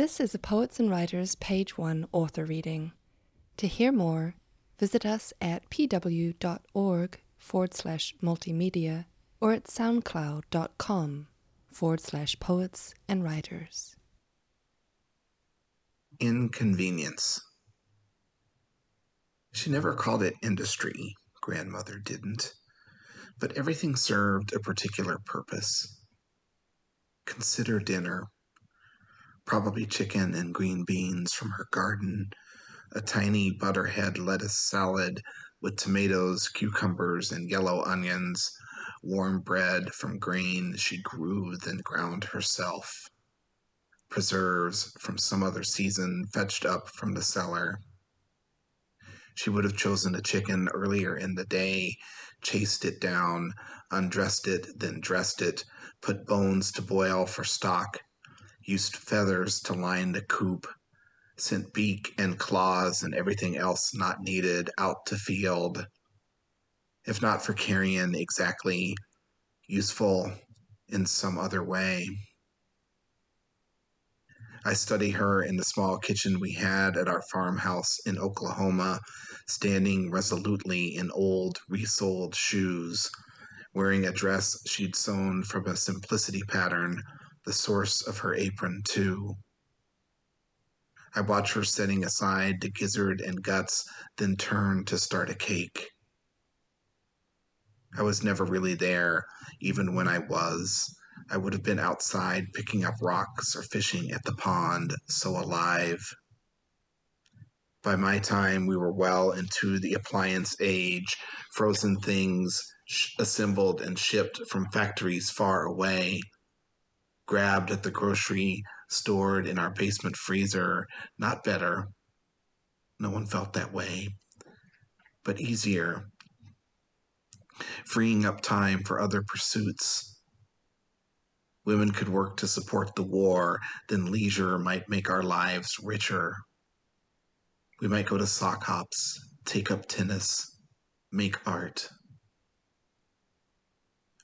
This is a Poets and Writers Page 1 author reading. To hear more, visit us at pw.org forward slash multimedia or at soundcloud.com forward slash poets and writers. Inconvenience. She never called it industry, grandmother didn't, but everything served a particular purpose. Consider dinner. Probably chicken and green beans from her garden, a tiny butterhead lettuce salad with tomatoes, cucumbers, and yellow onions, warm bread from grain she grew then ground herself, preserves from some other season fetched up from the cellar. She would have chosen a chicken earlier in the day, chased it down, undressed it, then dressed it, put bones to boil for stock, used feathers to line the coop, sent beak and claws and everything else not needed out to field. If not for carrion, exactly useful in some other way. I study her in the small kitchen we had at our farmhouse in Oklahoma, standing resolutely in old, resoled shoes, wearing a dress she'd sewn from a simplicity pattern, the source of her apron, too. I watch her setting aside the gizzard and guts, then turn to start a cake. I was never really there, even when I was. I would have been outside picking up rocks or fishing at the pond, so alive. By my time, we were well into the appliance age, frozen things sh- assembled and shipped from factories far away, grabbed at the grocery, stored in our basement freezer. Not better. No one felt that way, but easier. Freeing up time for other pursuits Women could work to support the war, then leisure might make our lives richer. We might go to sock hops, take up tennis, make art.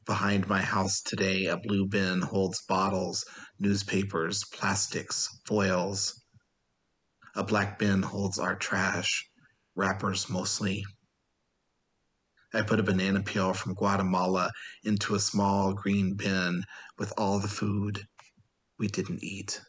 Behind my house today, a blue bin holds bottles, newspapers, plastics, foils. A black bin holds our trash, wrappers mostly. I put a banana peel from Guatemala into a small green bin with all the food we didn't eat.